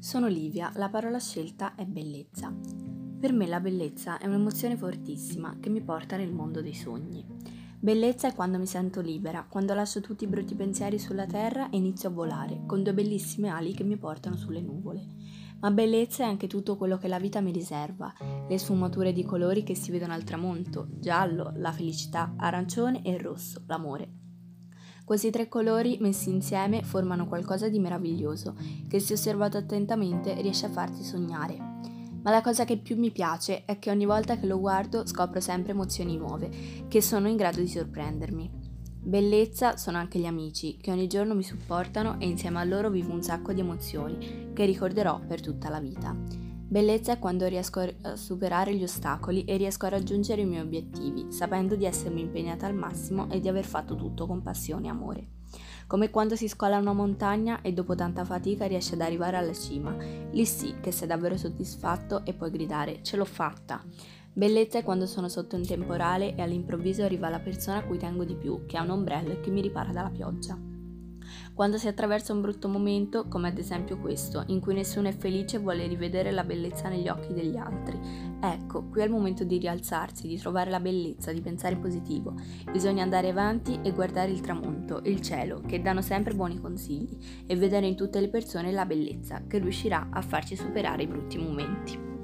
Sono Livia, la parola scelta è bellezza. Per me la bellezza è un'emozione fortissima che mi porta nel mondo dei sogni. Bellezza è quando mi sento libera, quando lascio tutti i brutti pensieri sulla terra e inizio a volare, con due bellissime ali che mi portano sulle nuvole. Ma bellezza è anche tutto quello che la vita mi riserva, le sfumature di colori che si vedono al tramonto, giallo, la felicità, arancione e rosso, l'amore. Questi tre colori messi insieme formano qualcosa di meraviglioso che se osservato attentamente riesce a farti sognare. Ma la cosa che più mi piace è che ogni volta che lo guardo scopro sempre emozioni nuove, che sono in grado di sorprendermi. Bellezza sono anche gli amici, che ogni giorno mi supportano e insieme a loro vivo un sacco di emozioni, che ricorderò per tutta la vita. Bellezza è quando riesco a superare gli ostacoli e riesco a raggiungere i miei obiettivi, sapendo di essermi impegnata al massimo e di aver fatto tutto con passione e amore. Come quando si scola una montagna e dopo tanta fatica riesci ad arrivare alla cima. Lì sì che sei davvero soddisfatto e puoi gridare ce l'ho fatta. Bellezza è quando sono sotto un temporale e all'improvviso arriva la persona a cui tengo di più, che ha un ombrello e che mi ripara dalla pioggia quando si attraversa un brutto momento, come ad esempio questo, in cui nessuno è felice e vuole rivedere la bellezza negli occhi degli altri. Ecco, qui è il momento di rialzarsi, di trovare la bellezza, di pensare positivo. Bisogna andare avanti e guardare il tramonto, il cielo, che danno sempre buoni consigli, e vedere in tutte le persone la bellezza, che riuscirà a farci superare i brutti momenti.